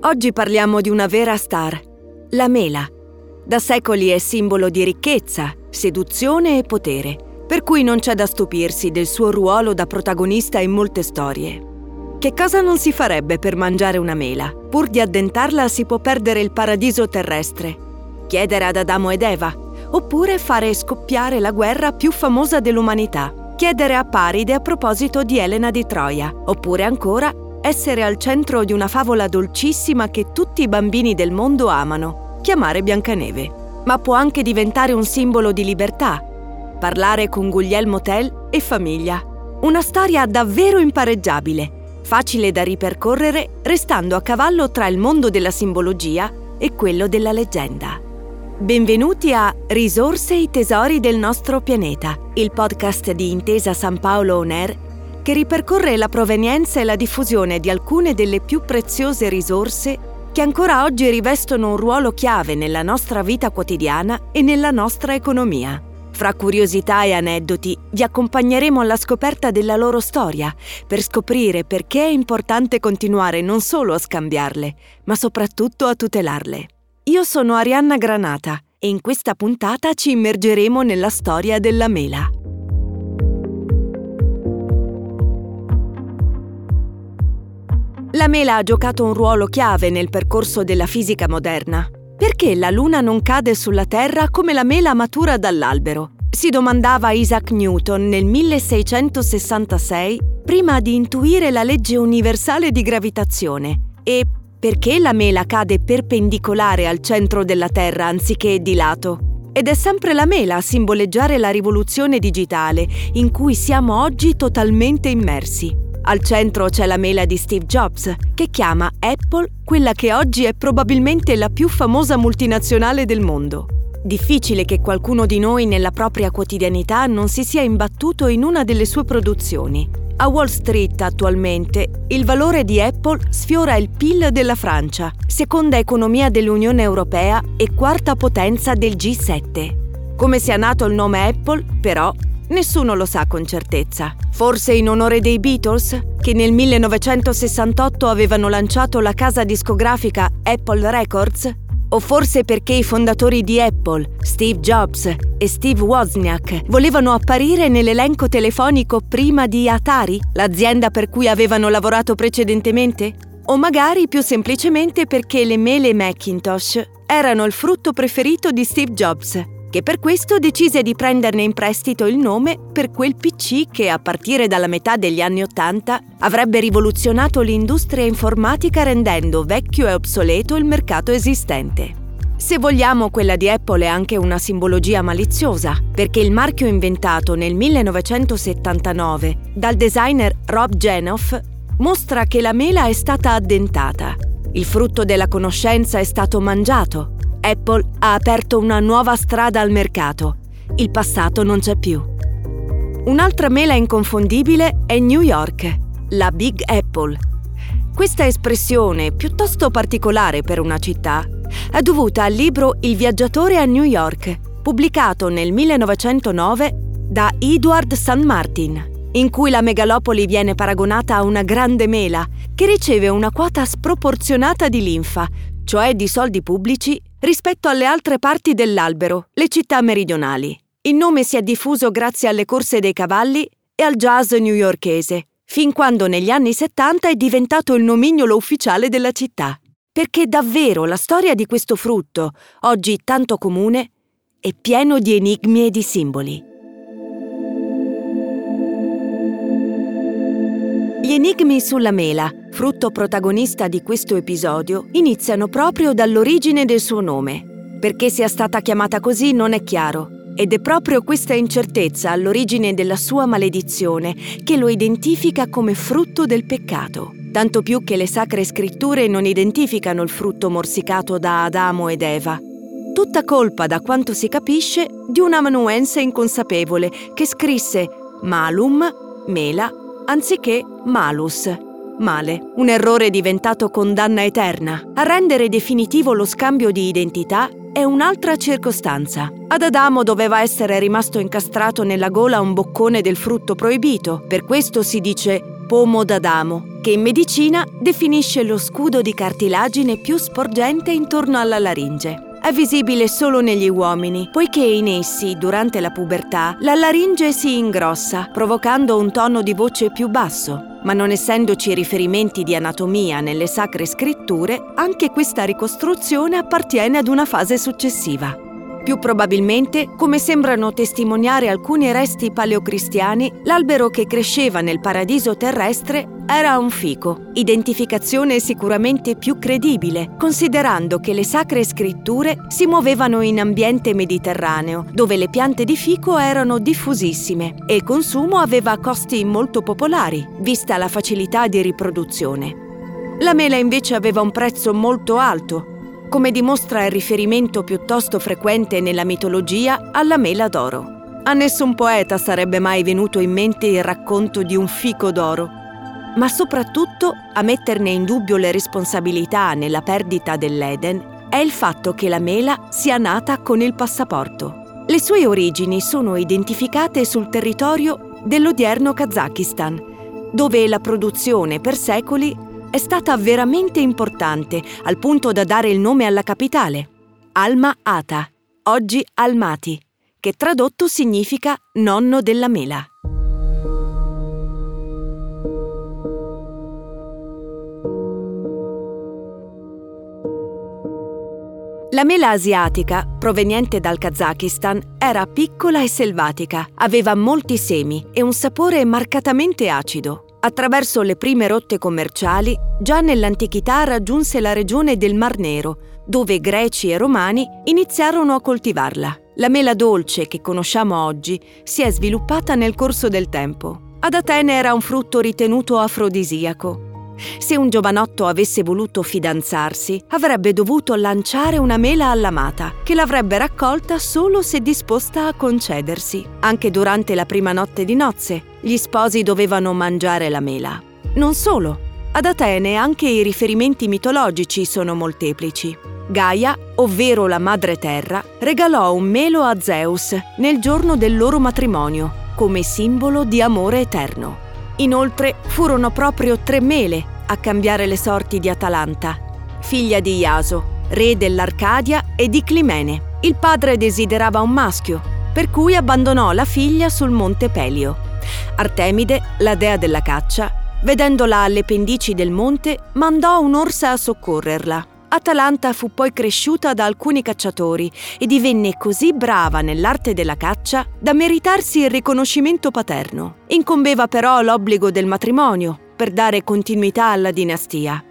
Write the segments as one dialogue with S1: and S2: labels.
S1: Oggi parliamo di una vera star, la mela. Da secoli è simbolo di ricchezza, seduzione e potere, per cui non c'è da stupirsi del suo ruolo da protagonista in molte storie. Che cosa non si farebbe per mangiare una mela? Pur di addentarla si può perdere il paradiso terrestre. Chiedere ad Adamo ed Eva, oppure fare scoppiare la guerra più famosa dell'umanità. Chiedere a Paride a proposito di Elena di Troia, oppure ancora essere al centro di una favola dolcissima che tutti i bambini del mondo amano, chiamare Biancaneve. Ma può anche diventare un simbolo di libertà, parlare con Guglielmo Tell e famiglia. Una storia davvero impareggiabile, facile da ripercorrere restando a cavallo tra il mondo della simbologia e quello della leggenda. Benvenuti a Risorse e tesori del nostro pianeta, il podcast di Intesa San Paolo On Air che ripercorre la provenienza e la diffusione di alcune delle più preziose risorse che ancora oggi rivestono un ruolo chiave nella nostra vita quotidiana e nella nostra economia. Fra curiosità e aneddoti vi accompagneremo alla scoperta della loro storia per scoprire perché è importante continuare non solo a scambiarle, ma soprattutto a tutelarle. Io sono Arianna Granata e in questa puntata ci immergeremo nella storia della mela. La mela ha giocato un ruolo chiave nel percorso della fisica moderna. Perché la Luna non cade sulla Terra come la mela matura dall'albero? Si domandava Isaac Newton nel 1666 prima di intuire la legge universale di gravitazione. E perché la mela cade perpendicolare al centro della Terra anziché di lato? Ed è sempre la mela a simboleggiare la rivoluzione digitale in cui siamo oggi totalmente immersi. Al centro c'è la mela di Steve Jobs, che chiama Apple quella che oggi è probabilmente la più famosa multinazionale del mondo. Difficile che qualcuno di noi nella propria quotidianità non si sia imbattuto in una delle sue produzioni. A Wall Street attualmente il valore di Apple sfiora il PIL della Francia, seconda economia dell'Unione Europea e quarta potenza del G7. Come sia nato il nome Apple, però, Nessuno lo sa con certezza. Forse in onore dei Beatles, che nel 1968 avevano lanciato la casa discografica Apple Records? O forse perché i fondatori di Apple, Steve Jobs e Steve Wozniak, volevano apparire nell'elenco telefonico prima di Atari, l'azienda per cui avevano lavorato precedentemente? O magari più semplicemente perché le mele Macintosh erano il frutto preferito di Steve Jobs che per questo decise di prenderne in prestito il nome per quel PC che a partire dalla metà degli anni Ottanta avrebbe rivoluzionato l'industria informatica rendendo vecchio e obsoleto il mercato esistente. Se vogliamo, quella di Apple è anche una simbologia maliziosa, perché il marchio inventato nel 1979 dal designer Rob Genoff mostra che la mela è stata addentata. Il frutto della conoscenza è stato mangiato Apple ha aperto una nuova strada al mercato. Il passato non c'è più. Un'altra mela inconfondibile è New York, la Big Apple. Questa espressione, piuttosto particolare per una città, è dovuta al libro Il viaggiatore a New York, pubblicato nel 1909 da Edward St. Martin, in cui la megalopoli viene paragonata a una grande mela che riceve una quota sproporzionata di linfa, cioè di soldi pubblici, rispetto alle altre parti dell'albero, le città meridionali. Il nome si è diffuso grazie alle corse dei cavalli e al jazz newyorkese, fin quando negli anni 70 è diventato il nomignolo ufficiale della città. Perché davvero la storia di questo frutto, oggi tanto comune, è pieno di enigmi e di simboli. Gli enigmi sulla mela, frutto protagonista di questo episodio, iniziano proprio dall'origine del suo nome. Perché sia stata chiamata così non è chiaro, ed è proprio questa incertezza all'origine della sua maledizione che lo identifica come frutto del peccato. tanto più che le sacre scritture non identificano il frutto morsicato da Adamo ed Eva. Tutta colpa, da quanto si capisce, di un amanuense inconsapevole che scrisse malum, mela, anziché malus, male. Un errore diventato condanna eterna. A rendere definitivo lo scambio di identità è un'altra circostanza. Ad Adamo doveva essere rimasto incastrato nella gola un boccone del frutto proibito, per questo si dice pomo d'Adamo, che in medicina definisce lo scudo di cartilagine più sporgente intorno alla laringe. È visibile solo negli uomini, poiché in essi, durante la pubertà, la laringe si ingrossa, provocando un tono di voce più basso. Ma non essendoci riferimenti di anatomia nelle sacre scritture, anche questa ricostruzione appartiene ad una fase successiva. Più probabilmente, come sembrano testimoniare alcuni resti paleocristiani, l'albero che cresceva nel paradiso terrestre era un fico, identificazione sicuramente più credibile, considerando che le sacre scritture si muovevano in ambiente mediterraneo, dove le piante di fico erano diffusissime e il consumo aveva costi molto popolari, vista la facilità di riproduzione. La mela invece aveva un prezzo molto alto, come dimostra il riferimento piuttosto frequente nella mitologia alla mela d'oro. A nessun poeta sarebbe mai venuto in mente il racconto di un fico d'oro, ma soprattutto a metterne in dubbio le responsabilità nella perdita dell'Eden è il fatto che la mela sia nata con il passaporto. Le sue origini sono identificate sul territorio dell'odierno Kazakistan, dove la produzione per secoli è stata veramente importante al punto da dare il nome alla capitale, Alma Ata, oggi Almaty, che tradotto significa nonno della mela. La mela asiatica, proveniente dal Kazakistan, era piccola e selvatica, aveva molti semi e un sapore marcatamente acido. Attraverso le prime rotte commerciali, già nell'antichità raggiunse la regione del Mar Nero, dove greci e romani iniziarono a coltivarla. La mela dolce che conosciamo oggi si è sviluppata nel corso del tempo. Ad Atene era un frutto ritenuto afrodisiaco. Se un giovanotto avesse voluto fidanzarsi, avrebbe dovuto lanciare una mela all'amata, che l'avrebbe raccolta solo se disposta a concedersi. Anche durante la prima notte di nozze, gli sposi dovevano mangiare la mela. Non solo, ad Atene anche i riferimenti mitologici sono molteplici. Gaia, ovvero la madre terra, regalò un melo a Zeus nel giorno del loro matrimonio, come simbolo di amore eterno. Inoltre furono proprio tre mele a cambiare le sorti di Atalanta, figlia di Iaso, re dell'Arcadia e di Climene. Il padre desiderava un maschio, per cui abbandonò la figlia sul monte Pelio. Artemide, la dea della caccia, vedendola alle pendici del monte, mandò un'orsa a soccorrerla. Atalanta fu poi cresciuta da alcuni cacciatori e divenne così brava nell'arte della caccia da meritarsi il riconoscimento paterno. Incombeva però l'obbligo del matrimonio per dare continuità alla dinastia.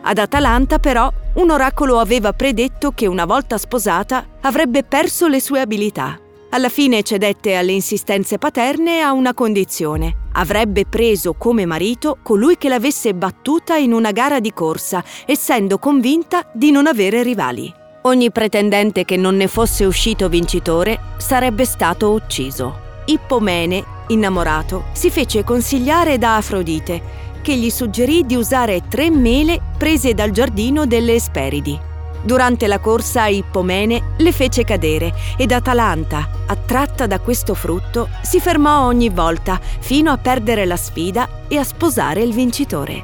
S1: Ad Atalanta però un oracolo aveva predetto che una volta sposata avrebbe perso le sue abilità. Alla fine cedette alle insistenze paterne a una condizione. Avrebbe preso come marito colui che l'avesse battuta in una gara di corsa, essendo convinta di non avere rivali. Ogni pretendente che non ne fosse uscito vincitore sarebbe stato ucciso. Ippomene, innamorato, si fece consigliare da Afrodite, che gli suggerì di usare tre mele prese dal giardino delle Esperidi. Durante la corsa Ippomene le fece cadere ed Atalanta, attratta da questo frutto, si fermò ogni volta fino a perdere la sfida e a sposare il vincitore.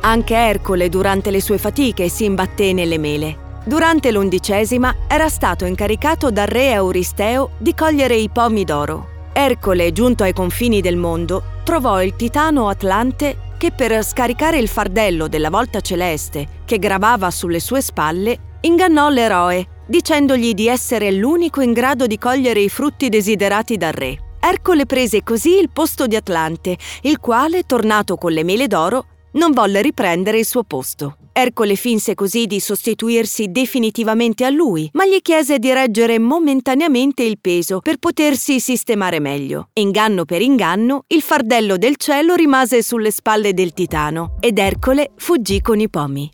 S1: Anche Ercole durante le sue fatiche si imbatté nelle mele. Durante l'undicesima era stato incaricato dal re Euristeo di cogliere i pomi d'oro. Ercole, giunto ai confini del mondo, trovò il titano Atlante che per scaricare il fardello della volta celeste che gravava sulle sue spalle ingannò l'eroe, dicendogli di essere l'unico in grado di cogliere i frutti desiderati dal re. Ercole prese così il posto di Atlante, il quale, tornato con le mele d'oro, non volle riprendere il suo posto. Ercole finse così di sostituirsi definitivamente a lui, ma gli chiese di reggere momentaneamente il peso per potersi sistemare meglio. Inganno per inganno, il fardello del cielo rimase sulle spalle del titano ed Ercole fuggì con i pomi.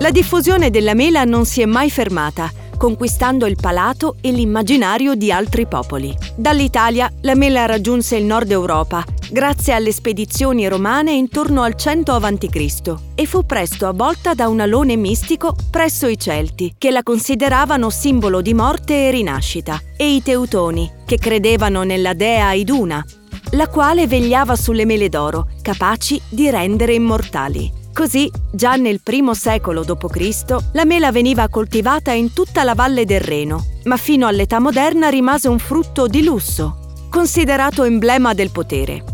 S1: La diffusione della mela non si è mai fermata, conquistando il palato e l'immaginario di altri popoli. Dall'Italia la mela raggiunse il nord Europa grazie alle spedizioni romane intorno al 100 a.C. e fu presto avvolta da un alone mistico presso i Celti, che la consideravano simbolo di morte e rinascita, e i Teutoni, che credevano nella dea Iduna, la quale vegliava sulle mele d'oro, capaci di rendere immortali. Così, già nel I secolo d.C., la mela veniva coltivata in tutta la valle del Reno, ma fino all'età moderna rimase un frutto di lusso, considerato emblema del potere.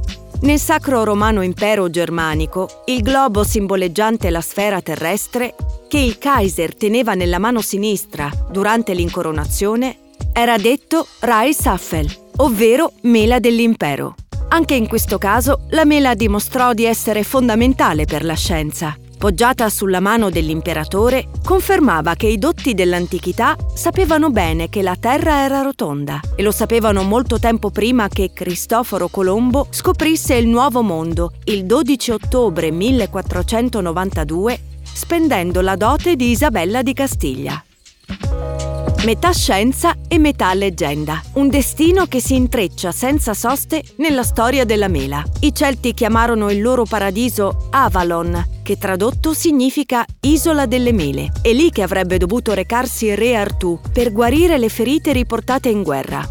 S1: Nel Sacro Romano Impero Germanico, il globo simboleggiante la sfera terrestre, che il Kaiser teneva nella mano sinistra durante l'incoronazione, era detto Reisaffel, ovvero mela dell'impero. Anche in questo caso la mela dimostrò di essere fondamentale per la scienza. Poggiata sulla mano dell'imperatore, confermava che i dotti dell'antichità sapevano bene che la Terra era rotonda e lo sapevano molto tempo prima che Cristoforo Colombo scoprisse il Nuovo Mondo il 12 ottobre 1492 spendendo la dote di Isabella di Castiglia metà scienza e metà leggenda. Un destino che si intreccia senza soste nella storia della mela. I Celti chiamarono il loro paradiso Avalon, che tradotto significa isola delle mele. È lì che avrebbe dovuto recarsi re Artù per guarire le ferite riportate in guerra.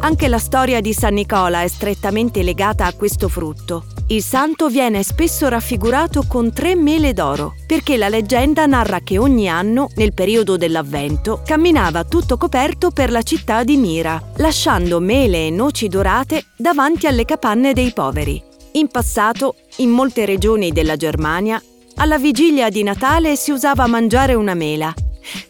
S1: Anche la storia di San Nicola è strettamente legata a questo frutto. Il santo viene spesso raffigurato con tre mele d'oro, perché la leggenda narra che ogni anno, nel periodo dell'avvento, camminava tutto coperto per la città di Mira, lasciando mele e noci dorate davanti alle capanne dei poveri. In passato, in molte regioni della Germania, alla vigilia di Natale si usava mangiare una mela,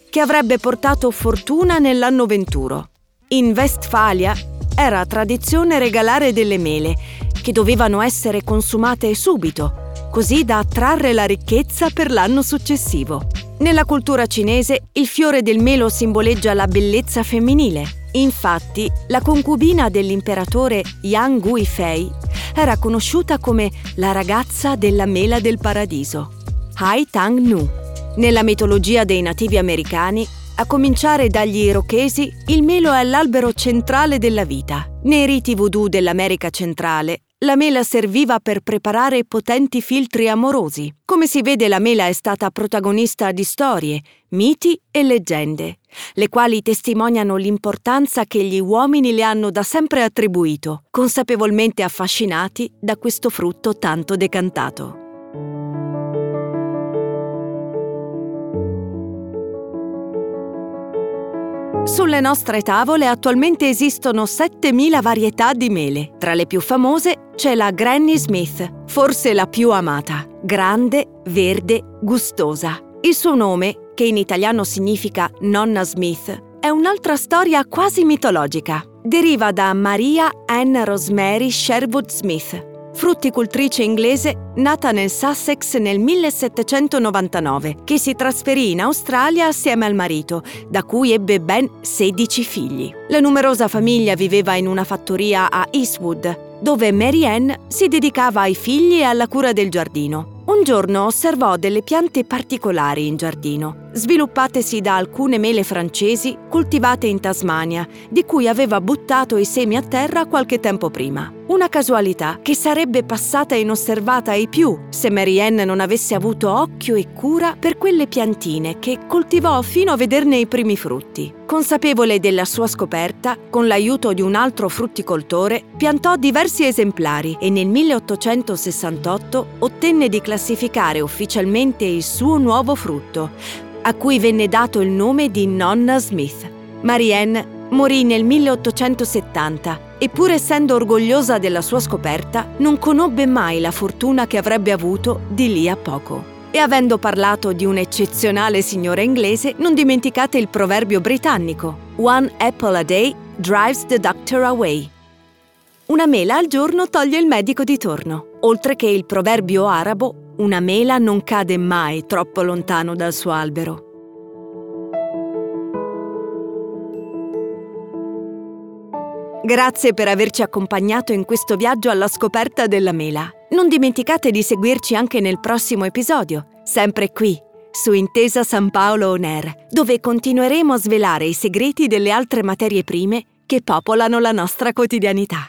S1: che avrebbe portato fortuna nell'anno venturo. In Westfalia era tradizione regalare delle mele che dovevano essere consumate subito, così da attrarre la ricchezza per l'anno successivo. Nella cultura cinese il fiore del melo simboleggia la bellezza femminile. Infatti, la concubina dell'imperatore Yang Guifei era conosciuta come la ragazza della mela del paradiso, Hai Tang Nu. Nella mitologia dei nativi americani, a cominciare dagli Irochesi, il melo è l'albero centrale della vita. Nei riti voodoo dell'America centrale, la mela serviva per preparare potenti filtri amorosi. Come si vede, la mela è stata protagonista di storie, miti e leggende, le quali testimoniano l'importanza che gli uomini le hanno da sempre attribuito, consapevolmente affascinati da questo frutto tanto decantato. Sulle nostre tavole attualmente esistono 7.000 varietà di mele. Tra le più famose c'è la Granny Smith, forse la più amata. Grande, verde, gustosa. Il suo nome, che in italiano significa nonna Smith, è un'altra storia quasi mitologica. Deriva da Maria Ann Rosemary Sherwood Smith, frutticoltrice inglese nata nel Sussex nel 1799, che si trasferì in Australia assieme al marito, da cui ebbe ben 16 figli. La numerosa famiglia viveva in una fattoria a Eastwood, dove Mary Ann si dedicava ai figli e alla cura del giardino. Un giorno osservò delle piante particolari in giardino, sviluppatesi da alcune mele francesi coltivate in Tasmania, di cui aveva buttato i semi a terra qualche tempo prima. Una casualità che sarebbe passata inosservata ai più se Marianne non avesse avuto occhio e cura per quelle piantine che coltivò fino a vederne i primi frutti. Consapevole della sua scoperta, con l'aiuto di un altro frutticoltore, piantò diversi esemplari e nel 1868 ottenne di classificare ufficialmente il suo nuovo frutto, a cui venne dato il nome di Nonna Smith. Marianne morì nel 1870 e pur essendo orgogliosa della sua scoperta, non conobbe mai la fortuna che avrebbe avuto di lì a poco. E avendo parlato di un'eccezionale signora inglese, non dimenticate il proverbio britannico One apple a day drives the doctor away. una mela al giorno toglie il medico di torno, oltre che il proverbio arabo una mela non cade mai troppo lontano dal suo albero. Grazie per averci accompagnato in questo viaggio alla scoperta della mela. Non dimenticate di seguirci anche nel prossimo episodio, sempre qui, su Intesa San Paolo On Air, dove continueremo a svelare i segreti delle altre materie prime che popolano la nostra quotidianità.